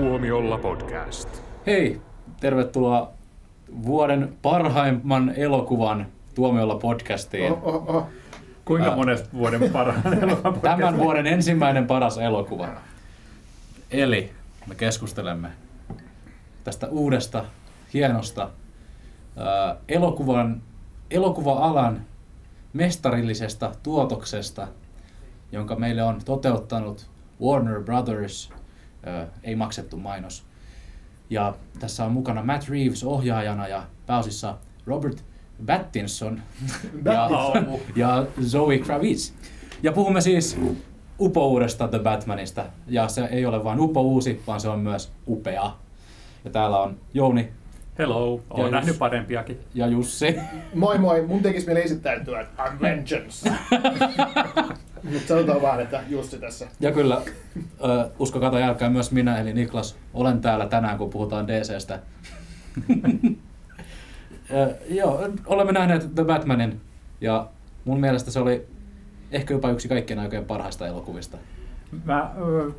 Tuomiolla podcast. Hei, tervetuloa vuoden parhaimman elokuvan Tuomiolla podcastiin. Oh, oh, oh. Kuinka monesta vuoden parhaan elokuvan Tämän vuoden ensimmäinen paras elokuva. Eli me keskustelemme tästä uudesta, hienosta ää, elokuvan, elokuva-alan mestarillisesta tuotoksesta, jonka meille on toteuttanut Warner Brothers, ei maksettu mainos. Ja tässä on mukana Matt Reeves ohjaajana ja pääosissa Robert Pattinson ja, ja Zoe Kravitz. Ja puhumme siis upouudesta The Batmanista. Ja se ei ole vain upouusi, vaan se on myös upea. Ja täällä on Jouni Hello, Ja olen nähnyt jos- parempiakin. ja Jussi. Moi moi, mun tekis mieli esittäytyä, että I'm vengeance. Mutta sanotaan vaan, että Jussi tässä. Ja kyllä, ö, uskokaa tai älkää myös minä, eli Niklas, olen täällä tänään, kun puhutaan DCstä. Ö, joo, olemme nähneet The Batmanin, ja mun mielestä se oli ehkä jopa yksi kaikkien aikojen parhaista elokuvista. Mä,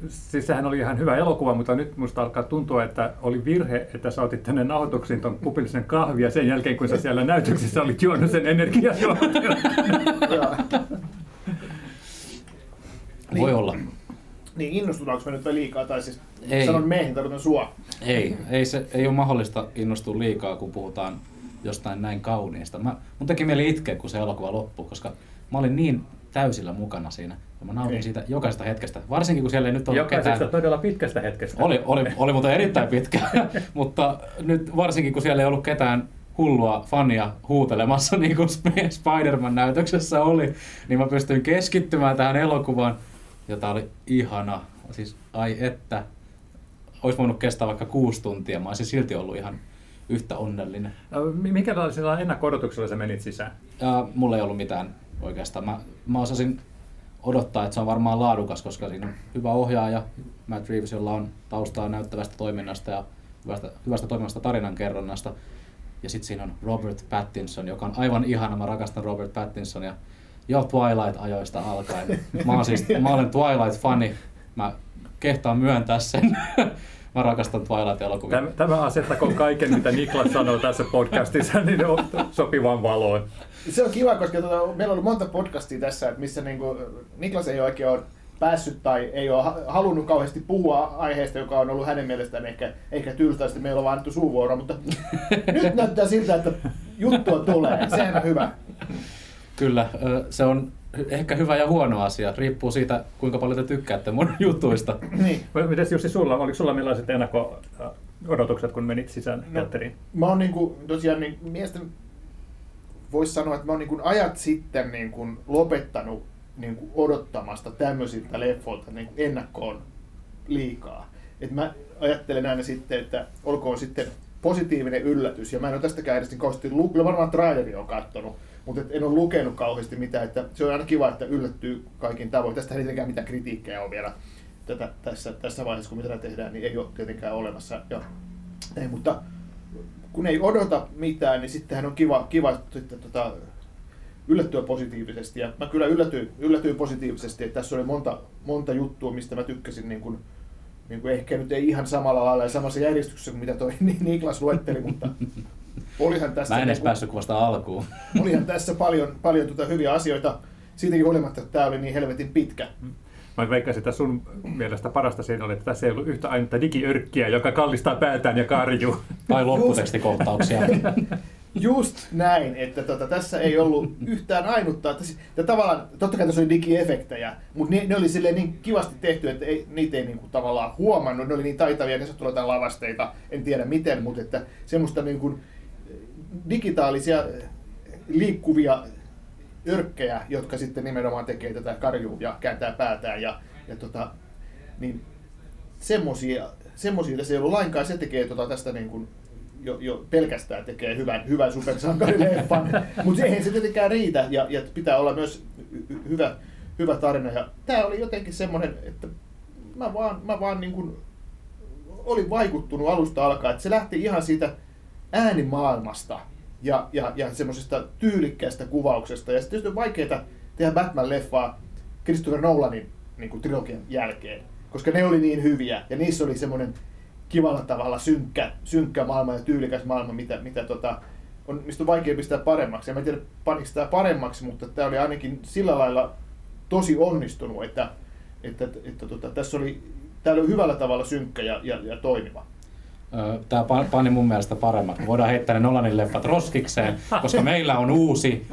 siis sehän oli ihan hyvä elokuva, mutta nyt musta alkaa tuntua, että oli virhe, että sä otit tänne nauhoituksiin ton kupillisen kahvia sen jälkeen, kun sä siellä näytöksessä olit juonut sen energiajuomat. Niin. Voi olla. Niin innostutaanko me nyt vai liikaa? Tai siis Ei. sanon meihin, tarkoitan sua. Ei, ei, se, ei ole mahdollista innostua liikaa, kun puhutaan jostain näin kauniista. Mä, mun teki mieli itkeä, kun se elokuva loppui, koska mä olin niin täysillä mukana siinä. Ja mä nautin Okei. siitä jokaisesta hetkestä. Varsinkin, kun siellä ei nyt ollut Jokaisesta ketään. todella pitkästä hetkestä. Oli, oli, oli muuten erittäin pitkä, mutta nyt varsinkin, kun siellä ei ollut ketään hullua fania huutelemassa, niin kuin Sp- Spider-Man-näytöksessä oli, niin mä pystyin keskittymään tähän elokuvaan, jota oli ihana. Siis ai että, olisi voinut kestää vaikka kuusi tuntia, mä olisin silti ollut ihan yhtä onnellinen. Ö, mi- Minkälaisella ennakko-odotuksella sä menit sisään? Ja mulla ei ollut mitään oikeastaan. Mä, mä osasin odottaa, että se on varmaan laadukas, koska siinä on hyvä ohjaaja, Matt Reeves, jolla on taustaa näyttävästä toiminnasta ja hyvästä, hyvästä toiminnasta tarinankerronnasta. Ja sitten siinä on Robert Pattinson, joka on aivan ihana. Mä rakastan Robert Pattinsonia jo Twilight-ajoista alkaen. Mä, oon siis, mä olen Twilight-fani. Mä kehtaan myöntää sen. mä rakastan Twilight-elokuvia. Tämä, tämä asettakoon kaiken, mitä Niklas sanoo tässä podcastissa, niin on sopivan valoon. Se on kiva, koska tota, meillä on ollut monta podcastia tässä, että missä niinku, Niklas ei oikein ole päässyt tai ei ole ha- halunnut kauheasti puhua aiheesta, joka on ollut hänen mielestään ehkä, ehkä sitten meillä on vaan annettu suuvuoro, mutta nyt näyttää siltä, että juttua tulee. Sehän on hyvä. Kyllä, se on ehkä hyvä ja huono asia. Riippuu siitä, kuinka paljon te tykkäätte mun jutuista. Niin. Mites Jussi sulla, oliko sulla millaiset ennakko-odotukset, kun menit sisään No. teatteriin? Mä oon niinku, tosiaan niin, miesten voisi sanoa, että mä oon niin kuin ajat sitten niin kuin lopettanut niin kuin odottamasta tämmöisiltä leffoilta niin kuin ennakkoon liikaa. Et mä ajattelen aina sitten, että olkoon sitten positiivinen yllätys, ja mä en ole tästäkään edes niin kauheasti kyllä varmaan traileri on kattonut, mutta en ole lukenut kauheasti mitään, että se on aina kiva, että yllättyy kaikin tavoin. Tästä ei tietenkään mitään kritiikkejä ole vielä tätä, tässä, tässä vaiheessa, kun mitä tehdään, niin ei ole tietenkään olemassa. Ja, ei, mutta kun ei odota mitään, niin sittenhän on kiva, kiva sitten tota, yllättyä positiivisesti. Ja mä kyllä yllätyin, yllätyin positiivisesti, että tässä oli monta, monta juttua, mistä mä tykkäsin niin kuin, niin kuin ehkä nyt ei ihan samalla lailla ja samassa järjestyksessä kuin mitä toi Niklas luetteli, mutta olihan tässä, Mä en edes niin päässyt kuvasta alkuun. olihan tässä paljon, paljon tuota hyviä asioita. Siitäkin huolimatta, että tämä oli niin helvetin pitkä. Mä veikkasin, että sun mielestä parasta siinä oli, että tässä ei ollut yhtä ainutta digiörkkiä, joka kallistaa päätään ja karjuu. Tai lopputekstikohtauksia. Just näin, että tota, tässä ei ollut yhtään ainutta. Että, ja tavallaan, totta kai tässä oli digiefektejä, mutta ne, ne oli silleen niin kivasti tehty, että ei, niitä ei niinku tavallaan huomannut. Ne oli niin taitavia, ne jotain lavasteita, en tiedä miten, mutta että semmoista niin kuin digitaalisia liikkuvia örkkejä, jotka sitten nimenomaan tekee tätä karjuu ja kääntää päätään. Ja, ja tota, niin semmosia, semmosia tässä ei ollut lainkaan, se tekee tota tästä niin kuin jo, jo pelkästään tekee hyvän, hyvän supersankarileffan, mutta eihän se tietenkään riitä ja, ja pitää olla myös hy- hy- hyvä, hyvä tarina. Ja tämä oli jotenkin semmoinen, että mä vaan, mä vaan niin kuin olin vaikuttunut alusta alkaen, että se lähti ihan siitä äänimaailmasta ja, ja, ja semmoisesta tyylikkäästä kuvauksesta. Ja sitten tietysti on vaikeaa tehdä Batman-leffaa Christopher Nolanin niin kuin trilogian jälkeen, koska ne oli niin hyviä ja niissä oli semmoinen kivalla tavalla synkkä, synkkä maailma ja tyylikäs maailma, mitä, mitä tota, on, mistä on vaikea pistää paremmaksi. Ja mä en tiedä, paniko tämä paremmaksi, mutta tämä oli ainakin sillä lailla tosi onnistunut, että, että, että, että tota, tässä oli, tämä oli hyvällä tavalla synkkä ja, ja, ja toimiva. Tämä pani mun mielestä paremmat. Voidaan heittää ne Nolanin leffat roskikseen, koska meillä on uusi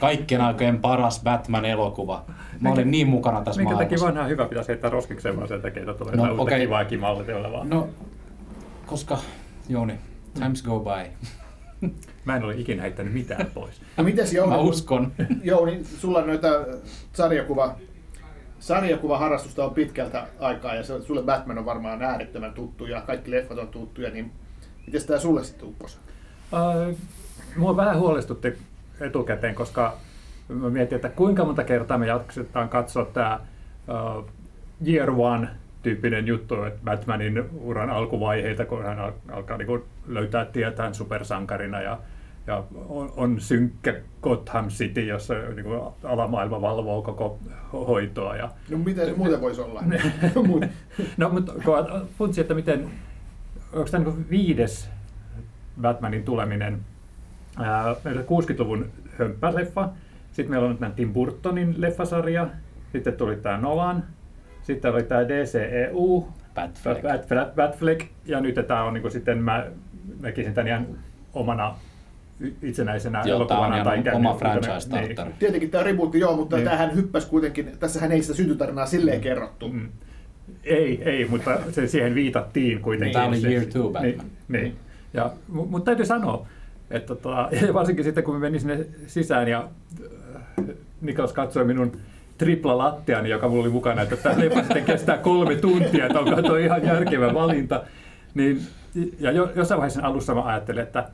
kaikkien aikojen paras Batman-elokuva. Mä olin niin mukana tässä Minkä maailmassa. takia vanha hyvä pitäisi heittää roskikseen, vaan sen takia, että tulee No, okei. kivaa kimalliteolla vaan. No, koska Jouni, times go by. Mä en ole ikinä heittänyt mitään pois. No mites Jouni? Mä uskon. Jouni, sulla on noita sarjakuva, sarjakuvaharrastusta on pitkältä aikaa ja se- sulle Batman on varmaan äärettömän tuttu ja kaikki leffat on tuttuja, niin miten tämä sulle sitten upposi? Uh, mua vähän huolestutti etukäteen, koska mä mietin, että kuinka monta kertaa me jaksetaan katsoa tämä uh, Year One tyyppinen juttu, että Batmanin uran alkuvaiheita, kun hän al- alkaa niin löytää tietään supersankarina ja, ja on, on synkkä Gotham City, jossa niin kuin alamaailma valvoo koko ho- hoitoa. Ja, No miten se muuten voisi olla? No, mutta kun funtsi, että miten, onko tämä niin viides Batmanin tuleminen, ää, meillä on 60-luvun hömppäleffa, sitten meillä on nyt tämä Tim Burtonin leffasarja, sitten tuli tämä Nolan, sitten oli tämä DCEU, Batfleck. Batfleck, Batfleck ja nyt tämä on niin sitten, mä näkisin tämän ihan omana itsenäisenä Joo, on elokuvana. ihan ikään oma kuin- franchise niin. starter. Tietenkin tämä rebootti, joo, mutta Niin. tähän hyppäsi kuitenkin, tässähän ei sitä syntytarinaa silleen kerrottu. Mm. Ei, ei, mutta se, siihen viitattiin kuitenkin. Tämä oli Year Two Batman. Niin, niin. Ja, mu- mutta täytyy sanoa, että tota, ja varsinkin sitten kun me menin sinne sisään ja äh, Niklas katsoi minun tripla lattiani, joka mulla oli mukana, että tämä leffa sitten kestää kolme tuntia, että onko tuo ihan järkevä valinta. Niin, ja jo, jossain vaiheessa alussa mä ajattelin, että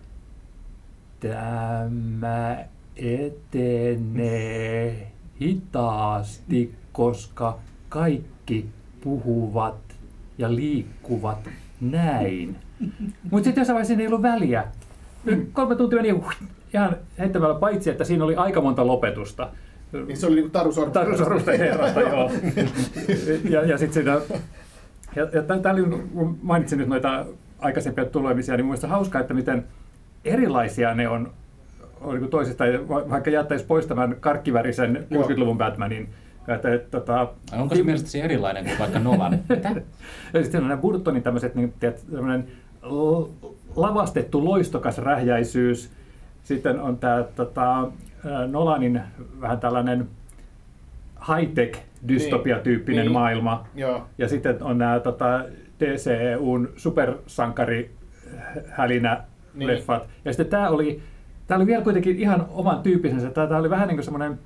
tämä etenee hitaasti, koska kaikki puhuvat ja liikkuvat näin. Mutta sitten jossain vaiheessa ei ollut väliä. Kolme tuntia meni ihan heittämällä, paitsi että siinä oli aika monta lopetusta. Niin se oli niin kuin Taru Sormusten Taru Sormusten herrasta, joo. Ja, ja sitten siinä, ja, ja tämä oli, kun mainitsin nyt noita aikaisempia tulemisia, niin mielestäni hauskaa, että miten erilaisia ne on, on niin va- vaikka jättäisi pois tämän karkkivärisen Joo. 60-luvun Batmanin, että, että, tota, Onko se mielestäsi erilainen kuin vaikka Nolan? Mitä? ja sitten on nämä Burtonin tämmöiset, niin, tiedät, lavastettu loistokas rähjäisyys. Sitten on tämä tota, Nolanin vähän tällainen high-tech dystopia-tyyppinen Niin. maailma. Joo. Ja sitten on nämä tota, DCEUn supersankari hälinä Niin. leffat. Ja sitten tämä oli, tämä oli vielä kuitenkin ihan oman tyyppisensä. Tämä, tämä oli vähän niin kuin semmoinen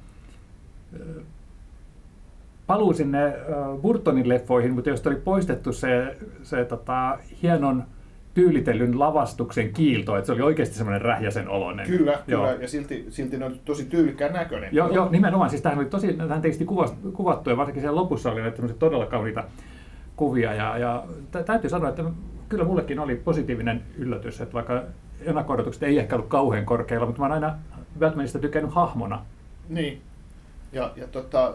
paluu sinne Burtonin leffoihin, mutta josta oli poistettu se, se tota, hienon tyylitellyn lavastuksen kiilto, että se oli oikeasti semmoinen rähjäsen oloinen. Kyllä, Joo. kyllä. Ja silti, silti ne on tosi tyylikkään näköinen. Joo, joo, nimenomaan. Siis tämähän oli tosi, tähän teksti kuvattu ja varsinkin siellä lopussa oli näitä todella kauniita kuvia. Ja, ja tä- täytyy sanoa, että kyllä mullekin oli positiivinen yllätys, että vaikka ennakko ei ehkä ollut kauhean korkealla, mutta mä oon aina Batmanista tykännyt hahmona. Niin. Ja, ja tota,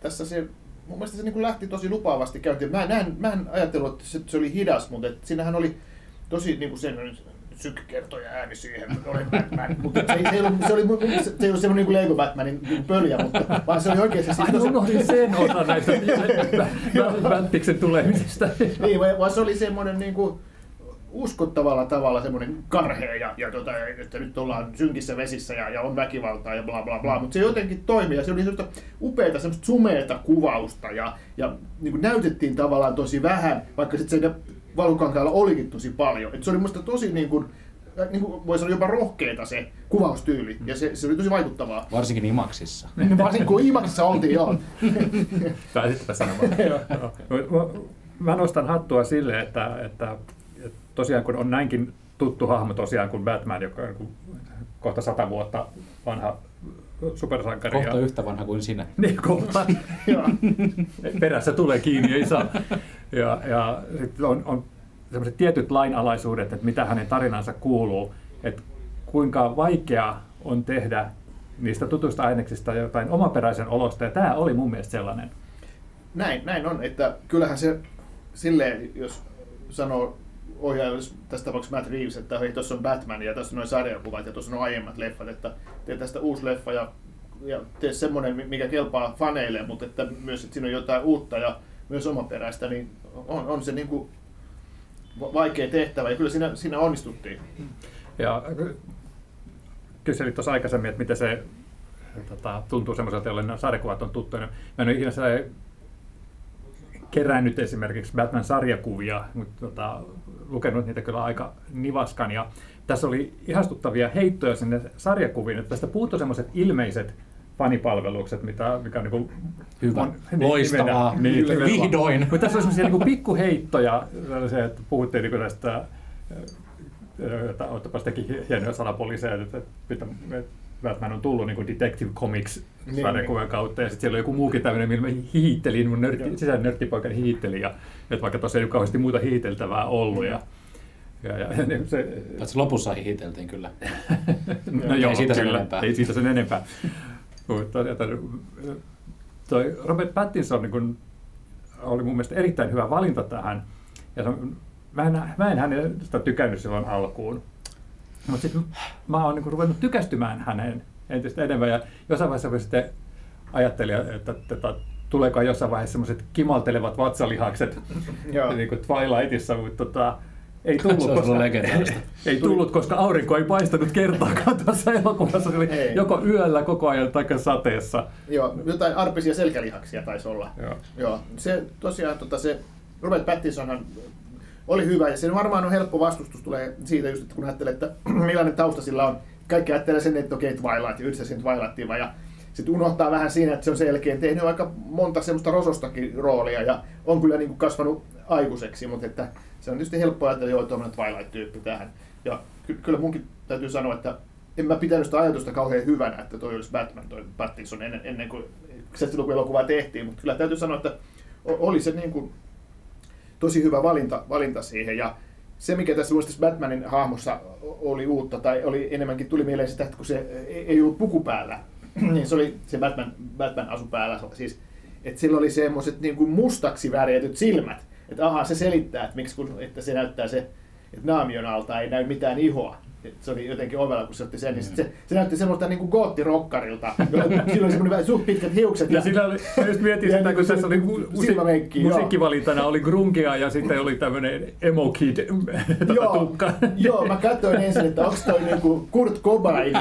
tässä se, mun mielestä se niin lähti tosi lupaavasti käyntiin. Mä, en, mä en ajatellut, että se, se oli hidas, mutta et siinähän oli tosi niin kuin sen sykkertoja ääni siihen, olen Batman. Mutta se, ei- se, ei ollut, se, oli, mielestä se ei ollut semmoinen niin kuin Lego Batmanin niin pöljä, mutta vaan se oli oikeasti siis Ai, tosi, unohdin sen osan näistä Battiksen tulemisesta. niin, vaan- vaan se oli semmoinen niin kuin, uskottavalla tavalla semmoinen karhea ja, ja tota, että nyt ollaan synkissä vesissä ja, ja on väkivaltaa ja bla bla bla, mutta se jotenkin toimi ja se oli semmoista upeata, semmoista sumeata kuvausta ja, ja niin kuin näytettiin tavallaan tosi vähän, vaikka sitten siinä valukankaalla olikin tosi paljon. Et se oli musta tosi niin kuin, äh, niin kuin voi sanoa jopa rohkeeta se kuvaustyyli ja se, se oli tosi vaikuttavaa. Varsinkin Imaksissa. Varsinkin kun Imaksissa oltiin, joo. Pääsittepä sanomaan. Mä- nostan hattua sille, että, että, että tosiaan kun on näinkin tuttu hahmo tosiaan kuin Batman, joka on kuin kohta sata vuotta vanha supersankari. Kohta ja, yhtä vanha kuin sinä. Niin, kohta. Joo. Perässä tulee kiinni, ei saa. Ja, ja sitten on, on sellaiset tietyt lainalaisuudet, että mitä hänen tarinansa kuuluu, että kuinka vaikea on tehdä niistä tutuista aineksista jotain omaperäisen olosta, ja tämä oli mun mielestä sellainen. Näin, näin on, että kyllähän se silleen, jos sanoo ohjaaja tässä tapauksessa Matt Reeves, että hei, tuossa on Batman ja tässä on noin sarjakuvat ja tuossa on aiemmat leffat, että tee tästä uusi leffa ja, ja tee semmoinen, mikä kelpaa faneille, mutta että myös, että siinä on jotain uutta ja myös omaperäistä, niin on, on se niin kuin vaikea tehtävä ja kyllä siinä, siinä onnistuttiin. Ja kyselit tuossa aikaisemmin, että miten se tota, tuntuu semmoiselta, jolle nämä sarjakuvat on tuttuja. Mä en ole ikinä kerännyt esimerkiksi Batman-sarjakuvia, mutta tota, lukenut niitä kyllä aika nivaskan. Ja tässä oli ihastuttavia heittoja sinne sarjakuviin, että tästä puuttuu semmoiset ilmeiset fanipalvelukset, mitä, mikä on niin Hyvä, on, loistavaa, niin, vihdoin. Mutta tässä on semmoisia niin pikkuheittoja, että puhuttiin niin tästä että ottapa sitäkin hienoja salapoliiseja, että, että Batman on tullut niin Detective Comics niin, sarjakuvan niin. kautta, ja sitten siellä on joku muukin tämmöinen, millä mä hiittelin, mun nörtti, sisään nörttipoikani hiitteli, ja että vaikka tosiaan ei ole kauheasti muuta hiiteltävää ollut. Ja, ja, ja, ja niin se, Paitsi lopussa hiiteltiin kyllä. no joo, ei siitä kyllä, sen enempää. Ei siitä sen enempää. Mutta, toi Robert Pattinson niin kun, oli mun mielestä erittäin hyvä valinta tähän. Ja se, mä, en, mä en hänestä tykännyt silloin alkuun. Mutta sitten mä oon niinku ruvennut tykästymään häneen entistä enemmän ja jossain vaiheessa sitten ajattelin, että, että, että tuleeko jossain vaiheessa semmoiset kimaltelevat vatsalihakset niin kuin Twilightissa, mutta tota, ei tullut, se koska, ei, ei tullut, koska aurinko ei paistanut kertaakaan tuossa elokuvassa. Se oli ei. joko yöllä koko ajan tai sateessa. Joo, jotain arpisia selkälihaksia taisi olla. Joo. Joo. Se tosiaan, tota, se Robert Pattinsonhan oli hyvä ja se varmaan on helppo vastustus tulee siitä just, että kun ajattelee, että millainen tausta sillä on. Kaikki ajattelee sen, että okei, okay, Twilight ja yhdessä sen Twilightiin vaan ja sitten unohtaa vähän siinä, että se on sen jälkeen tehnyt aika monta semmoista rosostakin roolia ja on kyllä niin kuin kasvanut aikuiseksi, mutta että se on tietysti helppo ajatella, joo, tuommoinen Twilight-tyyppi tähän. Ja ky- kyllä munkin täytyy sanoa, että en mä pitänyt sitä ajatusta kauhean hyvänä, että toi olisi Batman, toi Pattinson ennen, ennen kuin se silloin kun elokuva tehtiin, mutta kyllä täytyy sanoa, että oli se niin kuin tosi hyvä valinta, valinta siihen. Ja se, mikä tässä tässä Batmanin hahmossa oli uutta, tai oli enemmänkin tuli mieleen sitä, että kun se ei ollut puku päällä, niin se oli se Batman, Batman asu päällä, siis, että sillä oli semmoiset niin kuin mustaksi värjätyt silmät. Että aha, se selittää, että miksi kun, että se näyttää se, että naamion alta ei näy mitään ihoa se oli jotenkin ovella, kun se otti sen, niin se, se näytti semmoista niin goottirokkarilta. Sillä oli semmoinen suht pitkät hiukset. Ja, ja sillä oli, mä just mietin sitä, kun niinku tässä oli musi, musiikkivalintana oli grungia ja sitten oli tämmöinen emo kid joo, tukka. joo, mä katsoin ensin, että onko toi niinku Kurt Cobain.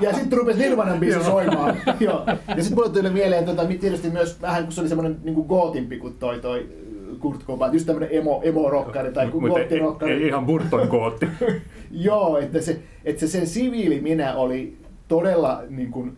ja sitten rupesi Nirvanan biisi soimaan. joo. Ja sitten mulle tuli mieleen tota, tietysti myös vähän, kun se oli semmoinen niinku gootimpi kuin toi, toi Kurt Cobain, just tämmöinen emo, emo-rokkari tai goottirokkari. Ei, ei ihan Burton gootti. Joo, että se, että se sen siviili minä oli todella niin kuin,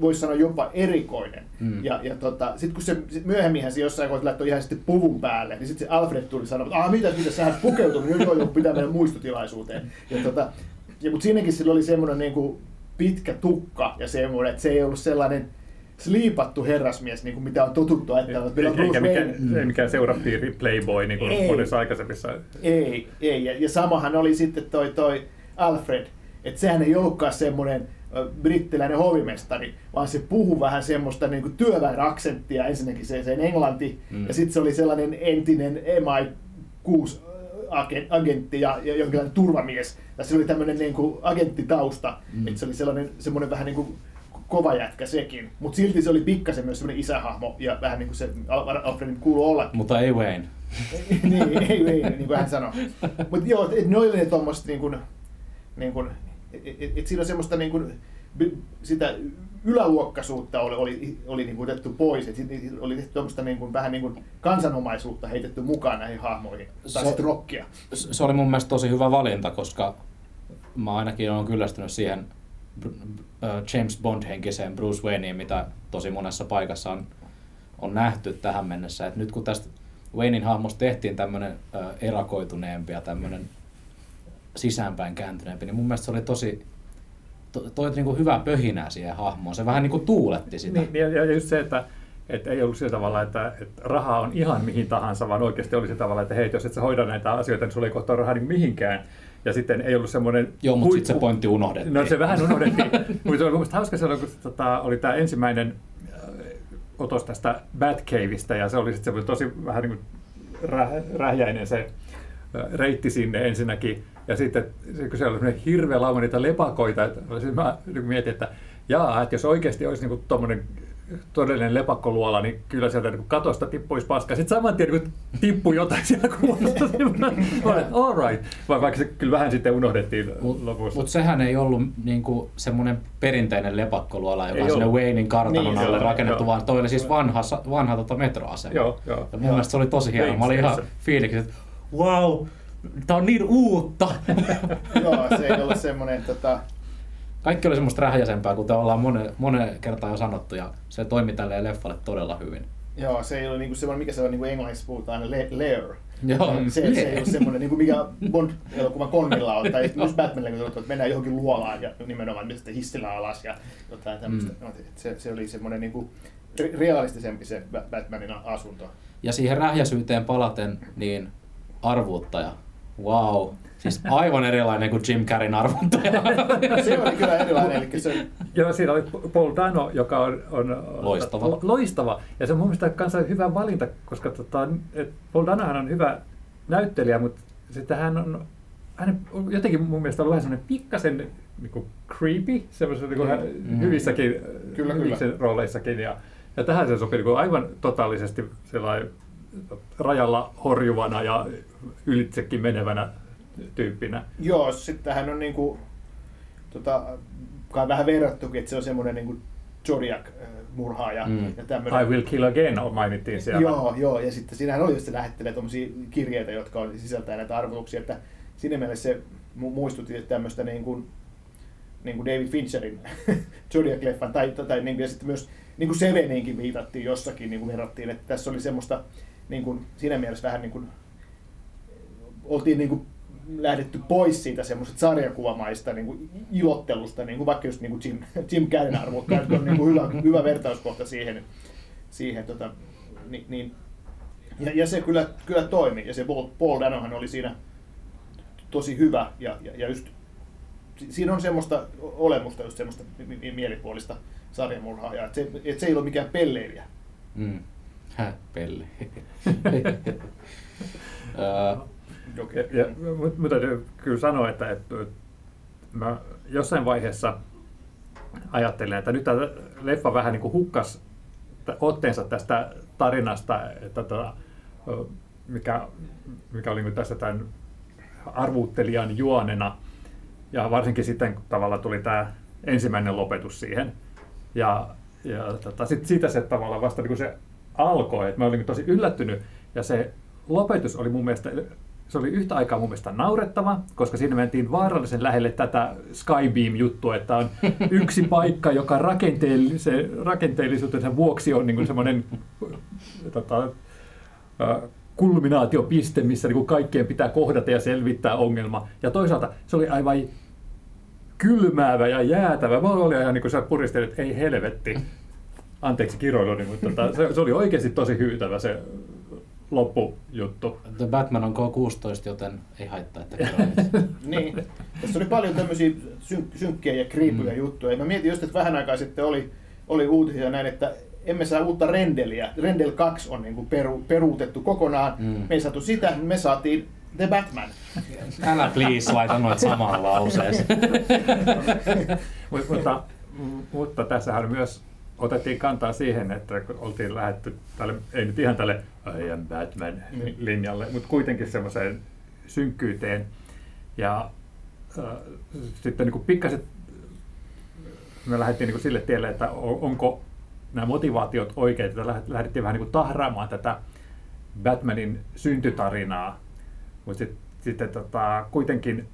voisi sanoa jopa erikoinen. Mm. Ja, ja tota, sitten kun se sit myöhemminhän se jossain kohdassa laittoi ihan sitten puvun päälle, niin sitten se Alfred tuli sanoa, että mitä, mitä sä pukeutunut, joo, joo, joo, pitää mennä muistotilaisuuteen. Ja, tota, ja, mutta siinäkin sillä oli semmoinen niin kuin pitkä tukka ja semmoinen, että se ei ollut sellainen sliipattu herrasmies, niin kuin mitä on totuttu ajatella. Että Bruce eikä mikään, mm. mikään seurapiiri playboy niin kuin ei, monessa aikaisemmissa. Ei, ei. Ja, ja samahan oli sitten toi, toi Alfred, että sehän ei ollutkaan semmoinen brittiläinen hovimestari, vaan se puhui vähän semmoista niin kuin työväenaksenttia, ensinnäkin se, sen englanti, mm. ja sitten se oli sellainen entinen MI6 agentti ja, ja jonkinlainen turvamies. Ja se oli tämmöinen niin kuin agenttitausta, mm. että se oli sellainen semmoinen vähän niin kuin kova jätkä sekin, mutta silti se oli pikkasen myös semmoinen isähahmo ja vähän niin kuin se Alfredin kuuluu olla. Mutta ei Wayne. niin, ei Wayne, niin kuin hän sanoi. Mutta joo, et ne oli ne tuommoista niin kuin, niin kuin, et, et, et siinä on semmoista niin kuin, sitä yläluokkaisuutta oli, oli, oli niin kuin otettu pois, että oli tehty tuommoista niin kuin, vähän niin kuin kansanomaisuutta heitetty mukaan näihin hahmoihin, tai sitten rockia. Se oli mun mielestä tosi hyvä valinta, koska mä ainakin olen kyllästynyt siihen James Bond-henkiseen Bruce Wayneen, mitä tosi monessa paikassa on, on nähty tähän mennessä. Et nyt kun tästä Waynein hahmosta tehtiin tämmöinen erakoituneempi ja tämmöinen sisäänpäin kääntyneempi, niin mun mielestä se oli tosi to, toi niin kuin hyvä pöhinää siihen hahmoon. Se vähän niin kuin tuuletti sitä. Niin, ja, ja just se, että että ei ollut sillä tavalla, että, että rahaa on ihan mihin tahansa, vaan oikeasti oli se tavalla, että hei, jos et sä hoida näitä asioita, niin sulla ei kohta rahaa niin mihinkään. Ja sitten ei ollut semmoinen... Joo, mutta sitten se pointti unohdettiin. No se vähän unohdettiin. mutta se oli mun hauska silloin, kun tota, oli tämä ensimmäinen äh, otos tästä Batcaveista, ja se oli sitten tosi vähän niin kuin rähjäinen se reitti sinne ensinnäkin. Ja sitten kun siellä oli hirveä lauma niitä lepakoita, että mä mietin, että jaa, että jos oikeasti olisi niin tuommoinen todellinen lepakkoluola, niin kyllä sieltä niin katosta tippuisi paska. Sitten saman tien kun tippui jotain siellä niin all right. Vaikka se kyllä vähän sitten unohdettiin Mut, lopussa. Mutta sehän ei ollut niinku semmoinen perinteinen lepakkoluola, joka Ei on sinne. Waynein kartanon Niin, alle joo, rakennettu, joo. vaan toi oli siis vanha, vanha tota metroasema. Joo, joo. Ja mun mielestä se oli tosi hieno. Mä olin ihan Wayne fiiliksissä, että wow, tää on niin uutta. Joo, se ei ole semmoinen, tota, Kaikki oli semmoista rähjäsempää, kuten ollaan monen, monen kertaan jo sanottu, ja se toimi tälleen leffalle todella hyvin. joo, se ei ole niinku semmoinen, mikä se on niinku englanniksi puhutaan, le- lair. Joo, Se, se ei ole semmoinen, niinku mikä Bond-elokuvan Konnilla on, tai myös Batmanilla, kun että mennään johonkin luolaan ja nimenomaan mistä hissillä alas ja jotain tämmöistä. Mm. Se, se oli semmoinen niinku re- realistisempi se Ba- Batmanin asunto. Ja siihen rähjäsyyteen palaten, niin arvuuttaja. Wow. Siis aivan erilainen kuin Jim Carreyn arvuuttaja. Se oli kyllä erilainen, eli se Joo, siinä oli Paul Dano, joka on, on Loistava. lo- loistava. Ja se on mun mielestä kanssa hyvä valinta, koska tota, et Paul Danohan on hyvä näyttelijä, mutta sitten hän on, hän on jotenkin mun mielestä ollut vähän semmoinen pikkasen niin kuin creepy, semmoisessa niin kuin Mm. hyvissäkin Kyllä, hyvissä kyllä. rooleissakin. Ja, ja tähän se sopii niin kuin aivan totaalisesti sellainen rajalla horjuvana ja ylitsekin menevänä tyyppinä. Joo, sitten hän on niinku, tota, kai vähän verrattukin, että se on semmoinen niinku Zodiac-murhaaja Mm. ja tämmöinen. I Will Kill Again mainittiin siellä. Joo, joo, ja sitten siinähän oli, että se lähettelee tuommoisia kirjeitä, jotka on, sisältää näitä arvotuksia, että siinä mielessä se mu- muistutti tämmöistä niin kuin, niin kuin David Fincherin Zodiac-leffan, tai, tai, tai niin kuin, ja sitten myös niin kuin Seveniinkin viitattiin jossakin, niin kuin verrattiin, että tässä oli semmoista niin kuin, siinä mielessä vähän niin kuin, oltiin niin kuin lähdetty pois siitä semmoisesta sarjakuvamaista niin kuin ilottelusta, niin kuin vaikka just niin kuin Jim, Jim Carreyn että on niin kuin hyvä, hyvä vertauskohta siihen, siihen tota, niin, niin, ja, ja, se kyllä, kyllä toimi, ja se Paul, Paul Danohan oli siinä tosi hyvä, ja, ja, ja just, si- siinä on semmoista olemusta, just semmoista mi- mi- mielipuolista sarjamurhaajaa, että se, että se ei ole mikään pelleilijä. Mm. Häh, pelle. Öö, Okei. Ja, ja, mutta mut täytyy kyllä sanoa, että, että mä jossain vaiheessa ajattelin, että nyt tämä leffa vähän niin kuin hukkas otteensa tästä tarinasta, että tota, ö, mikä, mikä oli nyt tässä tämän arvuuttelijan juonena. Ja varsinkin sitten, kun tavallaan tuli tämä ensimmäinen lopetus siihen. Ja, ja tota, sit siitä se tavallaan vasta niin se alkoi, että mä olin tosi yllättynyt. Ja se lopetus oli mun mielestä, se oli yhtä aikaa mun mielestä naurettava, koska siinä mentiin vaarallisen lähelle tätä Skybeam-juttua, että on yksi paikka, joka rakenteellisen, rakenteellisuutensa vuoksi on niin semmoinen tota, kulminaatiopiste, missä niin kaikkien pitää kohdata ja selvittää ongelma. Ja toisaalta se oli aivan kylmäävä ja jäätävä. Mä olin ihan niin kuin sä puristelit, että ei helvetti. Anteeksi kiroiluni, mutta tota, se, se, oli oikeasti tosi hyytävä se loppujuttu. The Batman on K16, joten ei haittaa, että. Niin. Tässä oli paljon tämmöisiä synk- synkkiä ja kriipyjä Mm. juttuja. Mä mietin just, että vähän aikaa sitten oli, oli uutisia näin, että emme saa uutta Rendeliä. Rendel 2 on niin kuin peru, peruutettu kokonaan. Mm. Me ei saatu sitä, me saatiin The Batman. Älä please laita noit samaan lauseeseen. Mut, mutta, mutta tässähän myös otettiin kantaa siihen, että oltiin lähetty tälle, ei nyt ihan tälle I am Batman Niin. linjalle, mutta kuitenkin semmoiseen synkkyyteen. Ja äh, sitten niin kuin pikkasen me lähdettiin niin sille tielle, että on- onko nämä motivaatiot oikeita. Lähdettiin vähän niin kuin tahraamaan tätä Batmanin syntytarinaa, mutta sit, sitten tota, kuitenkin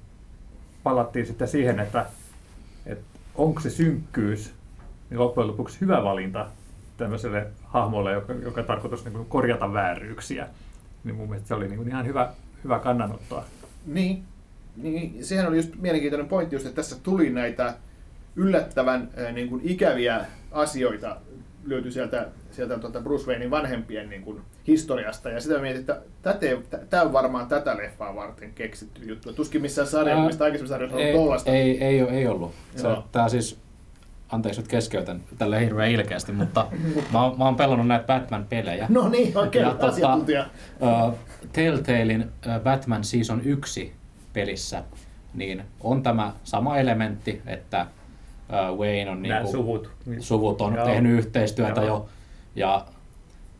palattiin sitten siihen, että, että onko se synkkyys niin loppujen lopuksi hyvä valinta tämmöiselle hahmolle, joka, joka tarkoitus niin korjata vääryyksiä. Niin mun mielestä se oli niin kuin ihan hyvä, hyvä kannanottoa. Niin. niin. Sehän oli just mielenkiintoinen pointti, just, että tässä tuli näitä yllättävän niin kuin ikäviä asioita löytyi sieltä, sieltä tuota Bruce Waynein vanhempien niin kuin, historiasta. Ja sitä mietin, että tämä on varmaan tätä leffaa varten keksitty juttu. Tuskin missään sarjassa, mistä aikaisemmissa sarjoissa on ei, tollasta. ei, ei, ole- ei ollut. Tää siis, anteeksi nyt keskeytän tälle hirveän ilkeästi, mutta mä, oon- mä oon pelannut näitä Batman-pelejä. No niin, okei, Ja okay, tota, asiantuntija. Ö, Telltalein äh, Batman Season 1 pelissä, niin on tämä sama elementti, että äh, Wayne on niinku, suvut. suvut on Joo. tehnyt yhteistyötä Joo. jo ja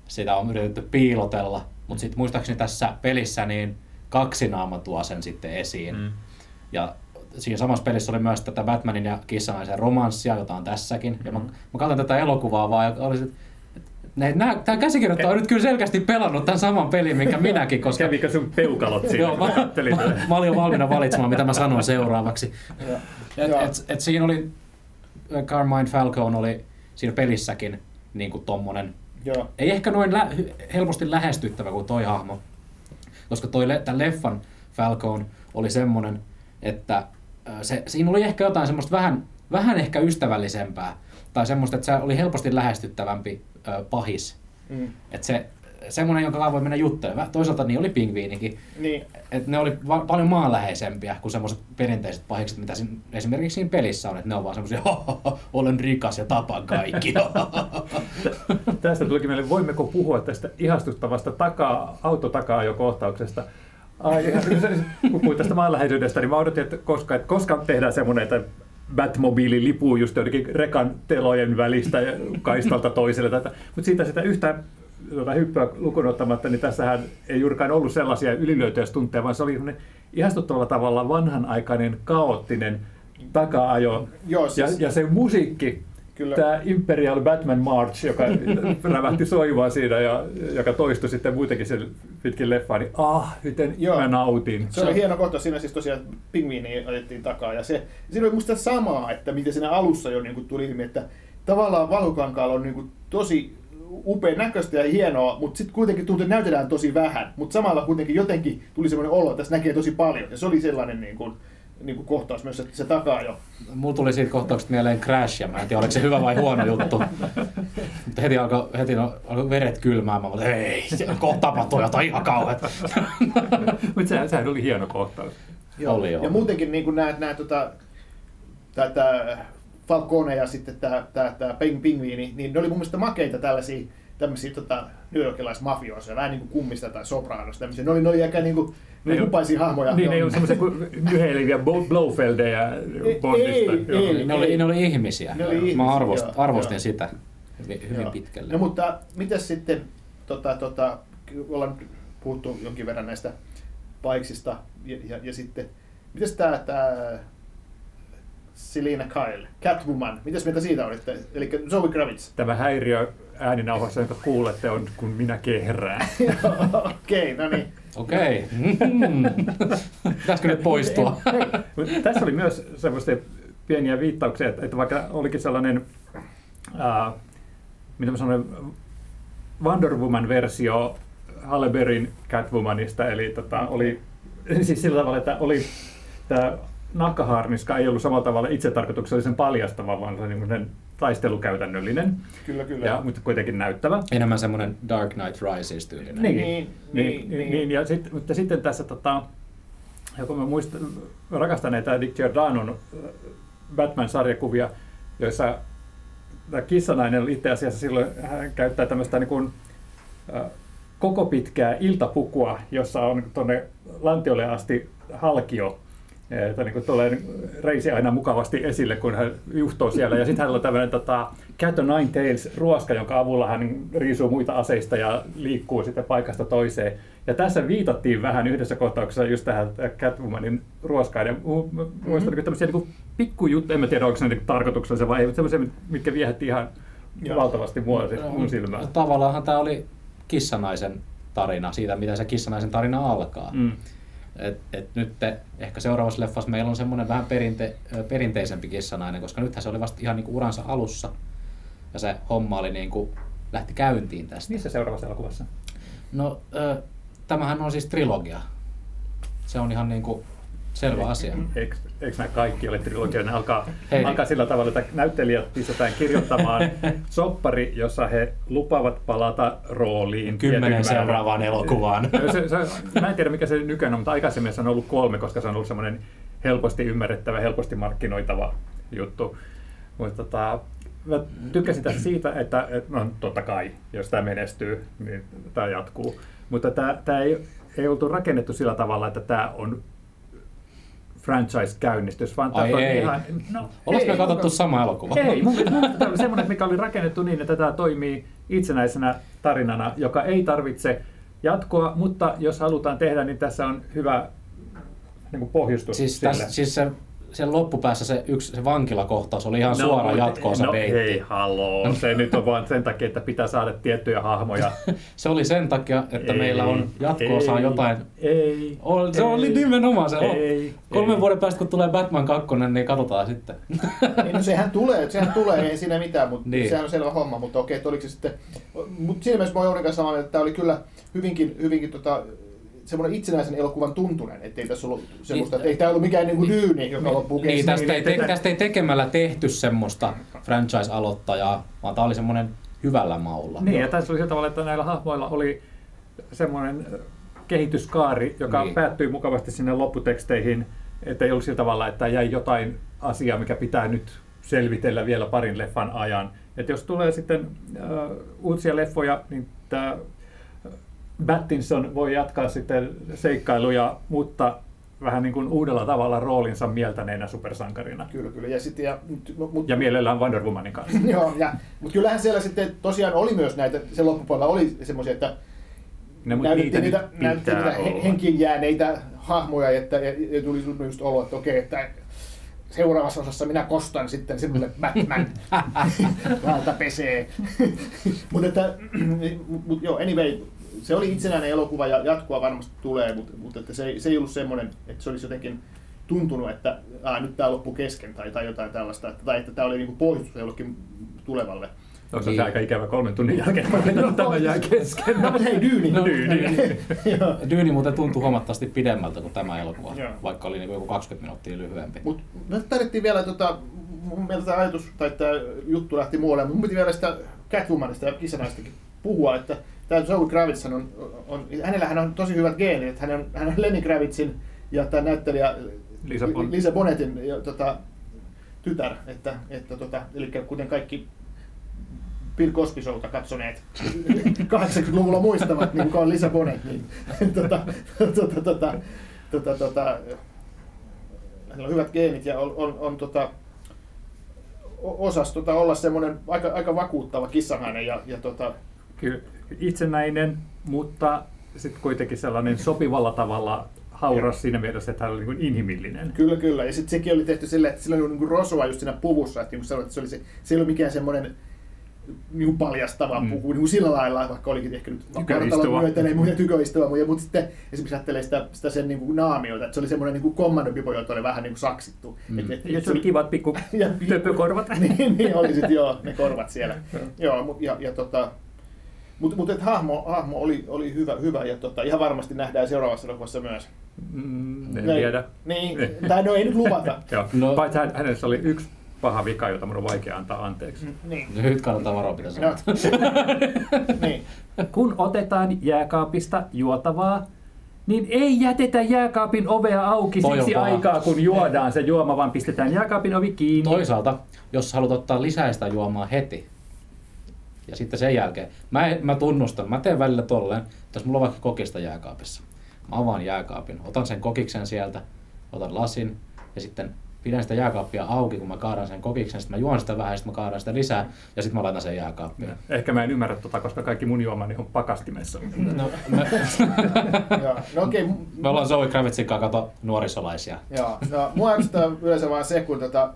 sitä on yritetty piilotella, mutta sitten muistaakseni tässä pelissä niin kaksi naama tuo sen sitten esiin. Mm. Ja siinä samassa pelissä oli myös tätä Batmanin ja kissanaisen romanssia, jota on tässäkin. Ja mä, Mm-hmm. mä katson tätä elokuvaa vaan ja olisin, Tämä käsikirjoittaja on nyt kyllä selkeästi pelannut tämän saman pelin, minkä minäkin, koska Kävikö sun peukalot siinä? Joo, mä, mä, mä olin jo valmiina valitsemaan, mitä mä sanon seuraavaksi. Et, et, et siinä oli, Carmine Falcone oli siinä pelissäkin niin kuin tommonen, Joo. ei ehkä noin lä- helposti lähestyttävä kuin toi hahmo, koska toi le- tämän leffan Falcone oli semmonen, että se, siinä oli ehkä jotain semmoista vähän, vähän ehkä ystävällisempää, tai semmoista, että se oli helposti lähestyttävämpi äh, pahis. Mm. Että se, semmoinen, jonka kanssa voi mennä juttelemaan. Toisaalta niin oli pingviinikin. Niin, Et ne oli va- paljon maanläheisempiä kuin semmoiset perinteiset pahikset, mitä siinä, esimerkiksi siinä pelissä on. Että ne on vaan semmoisia, olen rikas ja tapan kaikki. Tästä tulikin meille, voimmeko puhua tästä ihastuttavasta takaa, autotakaa-ajokohtauksesta? Ai, kun puhuit tästä maanläheisyydestä, niin mä odotin, että koska, että koska tehdään semmoinen, että Batmobiili lipuu just jotenkin rekan telojen välistä ja kaistalta toiselle. Tätä. Mutta siitä sitä yhtä tuota, hyppyä lukuun ottamatta, niin tässähän ei juurikaan ollut sellaisia ylilyötyjä stuntteja, vaan se oli ihastuttavalla tavalla vanhanaikainen, kaoottinen taka-ajo. Joo, ja, siis- ja se musiikki, Kyllä. tämä Imperial Batman March, joka rävähti soimaan siinä ja joka toistui sitten muutenkin sen pitkin leffaa, niin ah, miten Joo. mä nautin. Se oli hieno kohta, siinä siis tosiaan pingviini otettiin takaa ja se, siinä oli musta samaa, että miten siinä alussa jo niin kuin tuli ilmi, että tavallaan Valkokankaalla on niin kuin tosi upea näköistä ja hienoa, mutta sitten kuitenkin tuntuu, että näytetään tosi vähän, mutta samalla kuitenkin jotenkin tuli semmoinen olo, että tässä näkee tosi paljon ja se oli sellainen niin kuin, niin kuin kohtaus myös, että se takaa jo. Mulla tuli siitä kohtauksesta mieleen Crash, ja mä en tiedä, oliko se hyvä vai huono juttu. Mutta heti alkoi, heti no, alkoi veret kylmäämään, mutta ei, kohta tapahtuu jotain ihan kauheata. Mutta sehän, sehän oli hieno kohtaus. Oli joo. Ja muutenkin niin kuin nämä, nämä tota, tää Falcone ja sitten tämä, tämä, tämä ping, pingviini, niin ne oli mun mielestä makeita tällaisia tämmöisiä tota, newyorkilaismafioisia, vähän niin kuin kummista tai sopraanosta, tämmöisiä. Ne oli, ne oli aika niin kuin, ne hupaisia hahmoja. Niin, Joo. ei ollut semmoisia myheileviä Blofeldeja Bondista. ei, Joo. ei. Ne oli, ne oli ihmisiä. Ne oli Mä ihmisiä, arvost, joo, arvostin joo. sitä hyvin, hyvin Joo. pitkälle. No mutta mitäs sitten, tota, tota, ollaan puhuttu jonkin verran näistä paiksista ja, ja, ja sitten, mitäs tämä, tämä Selina Kyle, Catwoman, mitäs mieltä siitä olitte? Eli Zoe Kravitz. Tämä häiriö ääninauhassa, jonka kuulette, on kun minä kehrään. Okei, no niin. Okei. Mm. Pitäisikö nyt poistua? Tässä oli myös semmoisia pieniä viittauksia, että, vaikka olikin sellainen, mitä mä sanoin, Wonder Woman-versio Halle Berryn Catwomanista, eli tota, oli siis sillä tavalla, että oli tämä nahkaharniska ei ollut samalla tavalla itse tarkoituksellisen paljastava, vaan se oli niin taistelukäytännöllinen, Kyllä, kyllä. ja, mutta kuitenkin näyttävä. Enemmän semmoinen Dark Knight Rises tyylinen. Niin, Niin, niin, niin, niin, niin. niin, ja sit, mutta sitten tässä, tota, ja kun mä muistan, mä rakastan näitä Dick Giordanon äh, Batman-sarjakuvia, joissa tämä kissanainen itse asiassa silloin, hän käyttää tämmöistä niin kuin, äh, koko pitkää iltapukua, jossa on tuonne lantiolle asti halkio, että niin tulee reisi aina mukavasti esille, kun hän juhtoo siellä. Ja sitten hänellä on tämmöinen tota, Cat Nine Tails ruoska, jonka avulla hän riisuu muita aseista ja liikkuu sitten paikasta toiseen. Ja tässä viitattiin vähän yhdessä kohtauksessa just tähän Catwomanin ruoskaan. Ja mu- mu- muistan mm-hmm. tämmöisiä niin pikkujuttuja, en mä tiedä onko ne niin tarkoituksellisia vai ei, mutta semmoisia, mitkä viehätti ihan Joo. valtavasti mua, siis mun silmään. Tavallaanhan tämä oli kissanaisen tarina, siitä miten se kissanaisen tarina alkaa. Mm. Et, et nyt te, ehkä seuraavassa leffassa meillä on semmoinen vähän perinte, perinteisempi kissanainen, koska nythän se oli vasta ihan niinku uransa alussa. Ja se homma oli niinku, lähti käyntiin tästä. Missä seuraavassa elokuvassa? No, ö, tämähän on siis trilogia. Se on ihan niinku selvä asia. Eikö, eikö nämä kaikki ole trilogioita? Ne alkaa, Hei. alkaa sillä tavalla, että näyttelijät pistetään kirjoittamaan soppari, jossa he lupavat palata rooliin. Kymmenen seuraavaan elokuvaan. Se, se, mä en tiedä mikä se nykyään on, mutta aikaisemmin se on ollut kolme, koska se on ollut semmoinen helposti ymmärrettävä, helposti markkinoitava juttu. Mutta tota, mä tykkäsin tässä siitä, että, että no totta kai, jos tämä menestyy, niin tämä jatkuu. Mutta tämä, tämä ei, ei oltu rakennettu sillä tavalla, että tämä on franchise-käynnistys, vaan Ai tämä on ihan... No, ei, me katsottu sama elokuva? Ei, mun mun tämä oli semmoinen, mikä oli rakennettu niin, että tämä toimii itsenäisenä tarinana, joka ei tarvitse jatkoa, mutta jos halutaan tehdä, niin tässä on hyvä niin kuin pohjustus Siis, sille. täs, siis se, sen loppupäässä se, yksi, se vankilakohtaus oli ihan suora jatkoa se no, beitti. hei, haloo. Se nyt on vaan sen takia, että pitää saada tiettyjä hahmoja. Se oli sen takia, että Ei, meillä on jatko-osaan ei, jotain. Ei. Ol- se ei, oli nimenomaan se. on. Ei, Kolmen ei. vuoden päästä, kun tulee Batman 2, niin katsotaan sitten. Niin, no sehän tulee, sehän tulee, ei siinä mitään, mutta Niin. sehän on selvä homma, mutta okei, että oliko se sitten... Mutta siinä mielessä mä kanssa samaa mieltä, että tämä oli kyllä hyvinkin, hyvinkin tota, semmoinen itsenäisen elokuvan tuntunen, ettei tässä ollut semmoista, että ei tämä ollut mikään niinku dyyni, joka loppuu Niin, tästä, ei, te, tästä ei tekemällä tehty semmoista franchise-aloittajaa, vaan tämä oli semmoinen hyvällä maulla. Niin, ja tässä oli sillä tavalla, että näillä hahmoilla oli semmoinen kehityskaari, joka Niin. niin. päättyi mukavasti sinne lopputeksteihin, että ei ollut sillä tavalla, että jäi jotain asiaa, mikä pitää nyt selvitellä vielä parin leffan ajan. Että jos tulee sitten äh, uusia leffoja, niin tämä Battinson voi jatkaa sitten seikkailuja, mutta vähän niin kuin uudella tavalla roolinsa mieltäneenä supersankarina. Kyllä, kyllä. Ja, sitten, ja, mut, mut, Ja mielellään Wonder Womanin kanssa. Joo, ja, mutta kyllähän siellä sitten tosiaan oli myös näitä, sen loppupuolella oli semmoisia, että No, näytettiin niitä, näytettiin niitä olla. henkiin jääneitä hahmoja, että, ja, ja tuli just olo, että okei, että seuraavassa osassa minä kostan sitten sinulle Batman. Valta pesee. mutta mut joo, anyway, se oli itsenäinen elokuva ja jatkoa varmasti tulee, mutta, mutta että se, ei- se ei ollut semmoinen, että se olisi jotenkin tuntunut, että aa, nyt tämä loppui kesken tai, tai jotain tällaista, että, tai että tämä oli niinku pohjustus jollekin tulevalle. Onko se Niin. aika ikävä kolmen tunnin jälkeen, että tämä jää kesken? No, mutta hei, Dyyni. No, Dyyni. Joo. Dyyni muuten tuntui huomattavasti pidemmältä kuin tämä elokuva, Joo. vaikka oli niin joku 20 minuuttia lyhyempi. Mutta me tarvittiin vielä, tota, mun mielestä tämä ajatus tai tämä juttu lähti muualle, mutta mun piti vielä sitä Catwomanista ja kissanaistakin puhua, että tämä Zoe Kravitz on, on, hänellähän on tosi hyvät geenit, että hän on, hän on Lenny Kravitzin ja tämä näyttelijä Lisa Bon- Lisa Bonnetin ja, tota, tytär, että, että tota, eli kuten kaikki Bill Cosby Showta katsoneet 80-luvulla muistavat, niin kuka on Lisa Bonnet, niin tota, tota, tota, tota, tota, hänellä on hyvät geenit ja on, on, on tota, osas tota, olla semmoinen aika, aika vakuuttava kissanhainen ja, ja tota, Kyllä itsenäinen, mutta sitten kuitenkin sellainen sopivalla tavalla hauras siinä mielessä, että hän oli niin inhimillinen. Kyllä, kyllä. Ja sitten sekin oli tehty silleen, että sillä oli niinku rosua just siinä puvussa, että, niin sanoit, että se, oli se, se ei ollut mikään semmoinen niin paljastava Mm. puku, niin sillä lailla, vaikka olikin ehkä nyt vartalon myöten, ei muuta tyköistuva, mutta, mutta sitten esimerkiksi ajattelee sitä, sitä sen niin kuin naamiota, että se oli semmoinen niin kommandopipo, jota oli vähän niin kuin saksittu. Mm. Et, et, Ja se oli kivat pikku Ja- töpökorvat. niin, niin oli sitten joo, ne korvat siellä. joo, mut, ja, ja tota, mutta mut, et hahmo, hahmo oli, oli hyvä, hyvä ja tota, ihan varmasti nähdään seuraavassa elokuvassa myös. Mm, en Ne- tiedä. Niin, tai no ei nyt luvata. Joo. No- No. Paitsi hän- hänessä oli yksi paha vika, jota minun on vaikea antaa anteeksi. niin. Nyt kannattaa varoa, mitä No. sanot. niin. Kun otetaan jääkaapista juotavaa, niin ei jätetä jääkaapin ovea auki Toi siksi aikaa, kun juodaan se juoma, vaan pistetään jääkaapin ovi kiinni. Toisaalta, jos haluat ottaa lisää sitä juomaa heti, ja sitten sen jälkeen, mä, en- mä tunnustan, mä teen välillä tolleen, että jos mulla on vaikka kokista jääkaapissa, mä avaan jääkaapin, otan sen kokiksen sieltä, otan lasin, ja sitten pidän sitä jääkaappia auki, kun mä kaadan sen kokiksen, sitten mä juon sitä vähän, sitten mä kaadan sitä lisää, ja sitten mä laitan sen jääkaappiin. Ehkä mä en ymmärrä tota, koska kaikki mun juomani on pakastimessa. No, me. No okei, okay, me ollaan Zoe Kravitzin kanssa kato nuorisolaisia. Joo, no, mua yleensä vaan se, kun tota,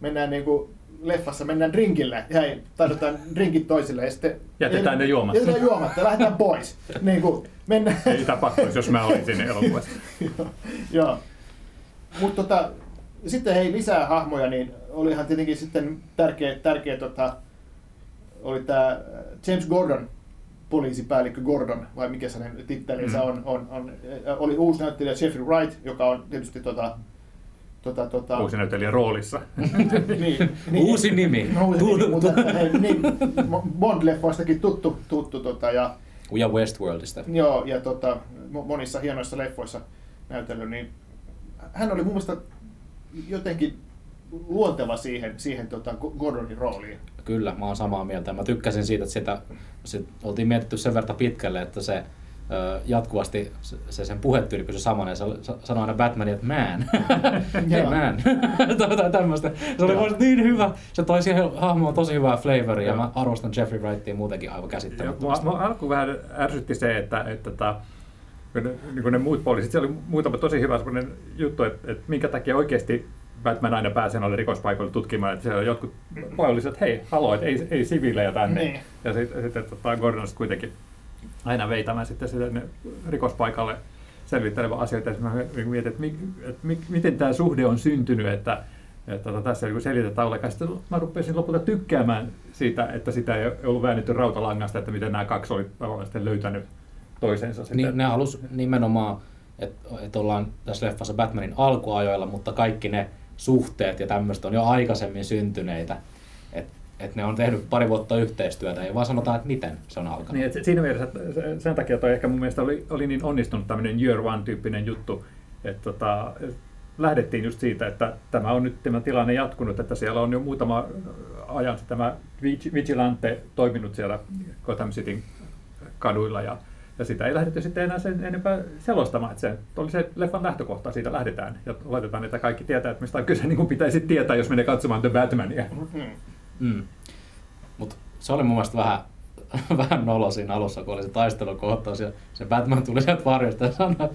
mennään niinku leffassa mennään drinkille ja ei, tarjotaan drinkit toisille ja sitten... Jätetään ne juomatta. Jätetään juomatta ja lähdetään pois. Niin kuin, mennään... Ei tapahtuisi, jos mä olisin elokuvassa. Joo, Joo. Mutta tota, sitten hei lisää hahmoja, niin olihan tietenkin sitten tärkeä, tärkeä tota, oli tämä James Gordon, poliisipäällikkö Gordon, vai mikä hänen tittelinsä Mm. on, on, on, oli uusi näyttelijä Jeffrey Wright, joka on tietysti tota, tota, tota, Uusi näyttelijä roolissa. niin, Uusi nimi. No, uusi nimi, mutta hei, niin, Bond-leffoistakin tuttu, tuttu tota, ja, Ja Westworldista. joo, ja tota, mo- monissa hienoissa leffoissa näytellyt, niin hän oli mun mielestä jotenkin luonteva siihen, siihen tota, Gordonin rooliin. Kyllä, mä oon samaa mieltä. Mä tykkäsin siitä, että sitä, sit oltiin mietitty sen verran pitkälle, että se jatkuvasti se- se sen puhetyyli pysyi samana ja se sa- sanoi aina Batmanin, että man, hey man, tai tämmöistä. Se oli mun niin hyvä, se toi siihen hahmoon tosi hyvää flavoria ja mä arvostan Jeffrey Wrightia muutenkin aivan käsittämättömästi. mua, mua alkuun vähän ärsytti se, että, että, että kun ne, niin kuin ne muut poliisit, siellä oli muutama tosi hyvä semmoinen juttu, että, että minkä takia oikeasti Batman aina pääsee noille rikospaikoille tutkimaan, että siellä on jotkut poliisit, että hei, haloo, että ei, ei siviilejä tänne. Niin. Ja sitten sit, tota, Gordon sitten kuitenkin aina veitämään sitten sinne rikospaikalle selvittelevä asioita. Ja mä mietin, että, mi, että mi, miten tämä suhde on syntynyt, että, että tota, tässä ei selitetä ollenkaan. Sitten mä rupesin lopulta tykkäämään siitä, että sitä ei ollut väännetty rautalangasta, että miten nämä kaksi oli tavallaan sitten löytänyt toisensa. Sitten. Niin, ne halus nimenomaan, että et ollaan tässä leffassa Batmanin alkuajoilla, mutta kaikki ne suhteet ja tämmöistä on jo aikaisemmin syntyneitä. Että et ne on tehnyt pari vuotta yhteistyötä, ei vaan sanotaan, että miten se on alkanut. Niin, että siinä mielessä, että se- sen takia toi ehkä mun mielestä oli, oli niin onnistunut tämmöinen year one-tyyppinen juttu, että tota, et lähdettiin just siitä, että tämä on nyt tämä tilanne jatkunut, että siellä on jo muutama ajan tämä Vig- Vigilante toiminut siellä Gotham Cityn kaduilla ja, ja sitä ei lähdetty sitten enää sen enempää selostamaan, että se oli se leffan lähtökohta, siitä lähdetään ja oletetaan, että kaikki tietää, että mistä on kyse, niin kuin pitäisi tietää, jos menee katsomaan The Batmania. Mm. Mm. Mutta se oli mun mielestä vähän, vähän nolo siinä alussa, kun oli se taistelukohtaus ja se Batman tuli sieltä varjosta ja sanoi,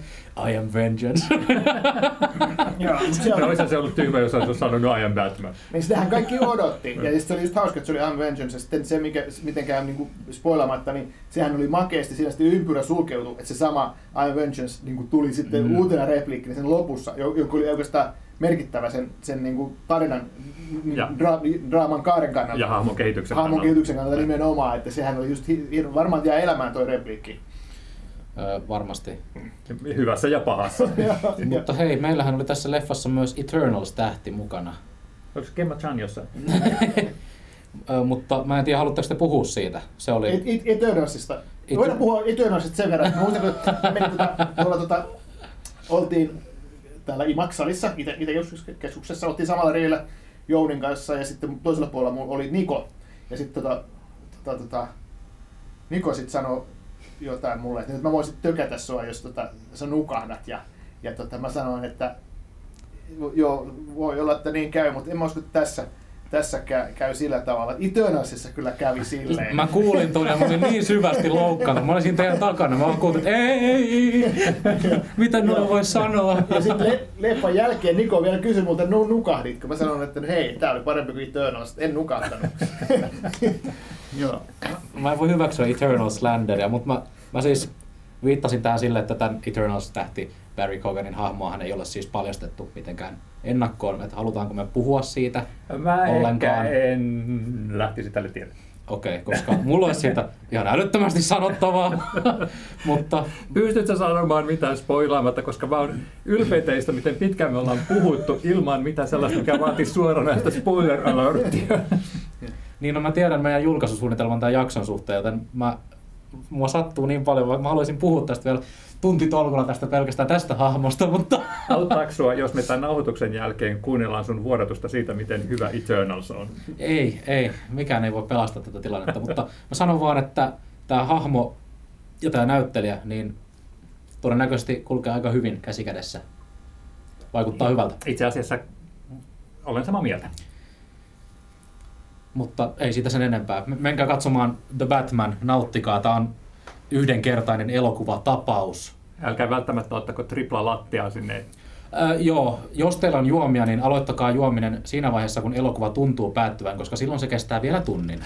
I am vengeance. Joo, No, siellä, olisi se ollut tyhmä, jos olisi sanonut I am Batman. niin sitähän kaikki odotti. Ja sitten se oli just hauska, että se oli Unvengeance. Ja sitten se, mikä, mitenkään niin kuin spoilaamatta, niin sehän oli makeasti. Siinä sitten ympyrä sulkeutui, että se sama Unvengeance niin kuin tuli sitten Mm. uutena repliikkinä sen lopussa, jo- joka oli oikeastaan merkittävä sen, sen niin kuin tarinan Ja. dra, draaman kaaren kannalta. Ja hahmon kehityksen Hahmon kannalta. kehityksen kannalta nimenomaan, että sehän oli just hi- varmaan jää elämään toi repliikki. Ö, varmasti. Hyvässä ja pahassa. Mutta hei, meillähän oli tässä leffassa myös Eternals-tähti mukana. Onko Gemma Chan jossain? Ö, mutta mä en tiedä, haluatteko te puhua siitä? Se oli... Et, et, Eternalsista. Eter- Voidaan puhua Eternalsista sen verran. Muistan, kun menin tota, tuolla tota, oltiin täällä Imaksalissa, Itä-keskuksessa, oltiin samalla reillä Jounin kanssa ja sitten toisella puolella mulla oli Niko. Ja sitten tota, tota, tota, Niko sitten sanoi jotain mulle, että nyt mä voisin tökätä sua, jos tota, sä nukahdat. Ja, ja tota, mä sanoin, että joo, voi olla, että niin käy, mutta en mä usko, tässä, tässä käy, käy sillä tavalla. Eternalsissa kyllä kävi silleen. Mä kuulin tuon ja mä olin niin syvästi loukkaantunut. Mä olin siinä teidän takana. Mä kuulin, että ei, mitä noin voi sanoa. Ja sitten le- leffan jälkeen Niko vielä kysyi multa, no nukahditko? Mä sanoin, että hei, tää oli parempi kuin Eternals. En nukahtanut. Joo. Mä en voi hyväksyä Eternal Slanderia, mutta mä, mä siis viittasin tähän sille, että tämän Eternals-tähti Barry Coganin hahmoahan ei ole siis paljastettu mitenkään ennakkoon, että halutaanko me puhua siitä Mä ollenkaan. en lähtisi tälle tielle. Okei, okay, koska mulla olisi siitä ihan älyttömästi sanottavaa, mutta Pystytkö sanomaan mitään spoilaamatta, koska mä oon ylpeä teistä, miten pitkään me ollaan puhuttu ilman mitään sellaista, mikä vaatii suoranaista spoiler alerttia. niin no mä tiedän meidän julkaisusuunnitelman tämän jakson suhteen, joten mä, mua sattuu niin paljon, vaikka mä haluaisin puhua tästä vielä tuntitolkulla tästä pelkästään tästä hahmosta, mutta Auttaako sua, jos me tämän nauhoituksen jälkeen kuunnellaan sun vuodatusta siitä, miten hyvä Eternals on? Ei, ei, mikään ei voi pelastaa tätä tilannetta, mutta mä sanon vaan, että tämä hahmo ja tämä näyttelijä, niin todennäköisesti kulkee aika hyvin käsikädessä. Vaikuttaa hyvältä, Itse asiassa olen samaa mieltä. mutta ei siitä sen enempää. Menkää katsomaan The Batman, nauttikaa. Tämä on yhdenkertainen elokuvatapaus. Älkää välttämättä ottako tripla lattiaa sinne. Äh, joo, jos teillä on juomia, niin aloittakaa juominen siinä vaiheessa, kun elokuva tuntuu päättyvän, koska silloin se kestää vielä tunnin.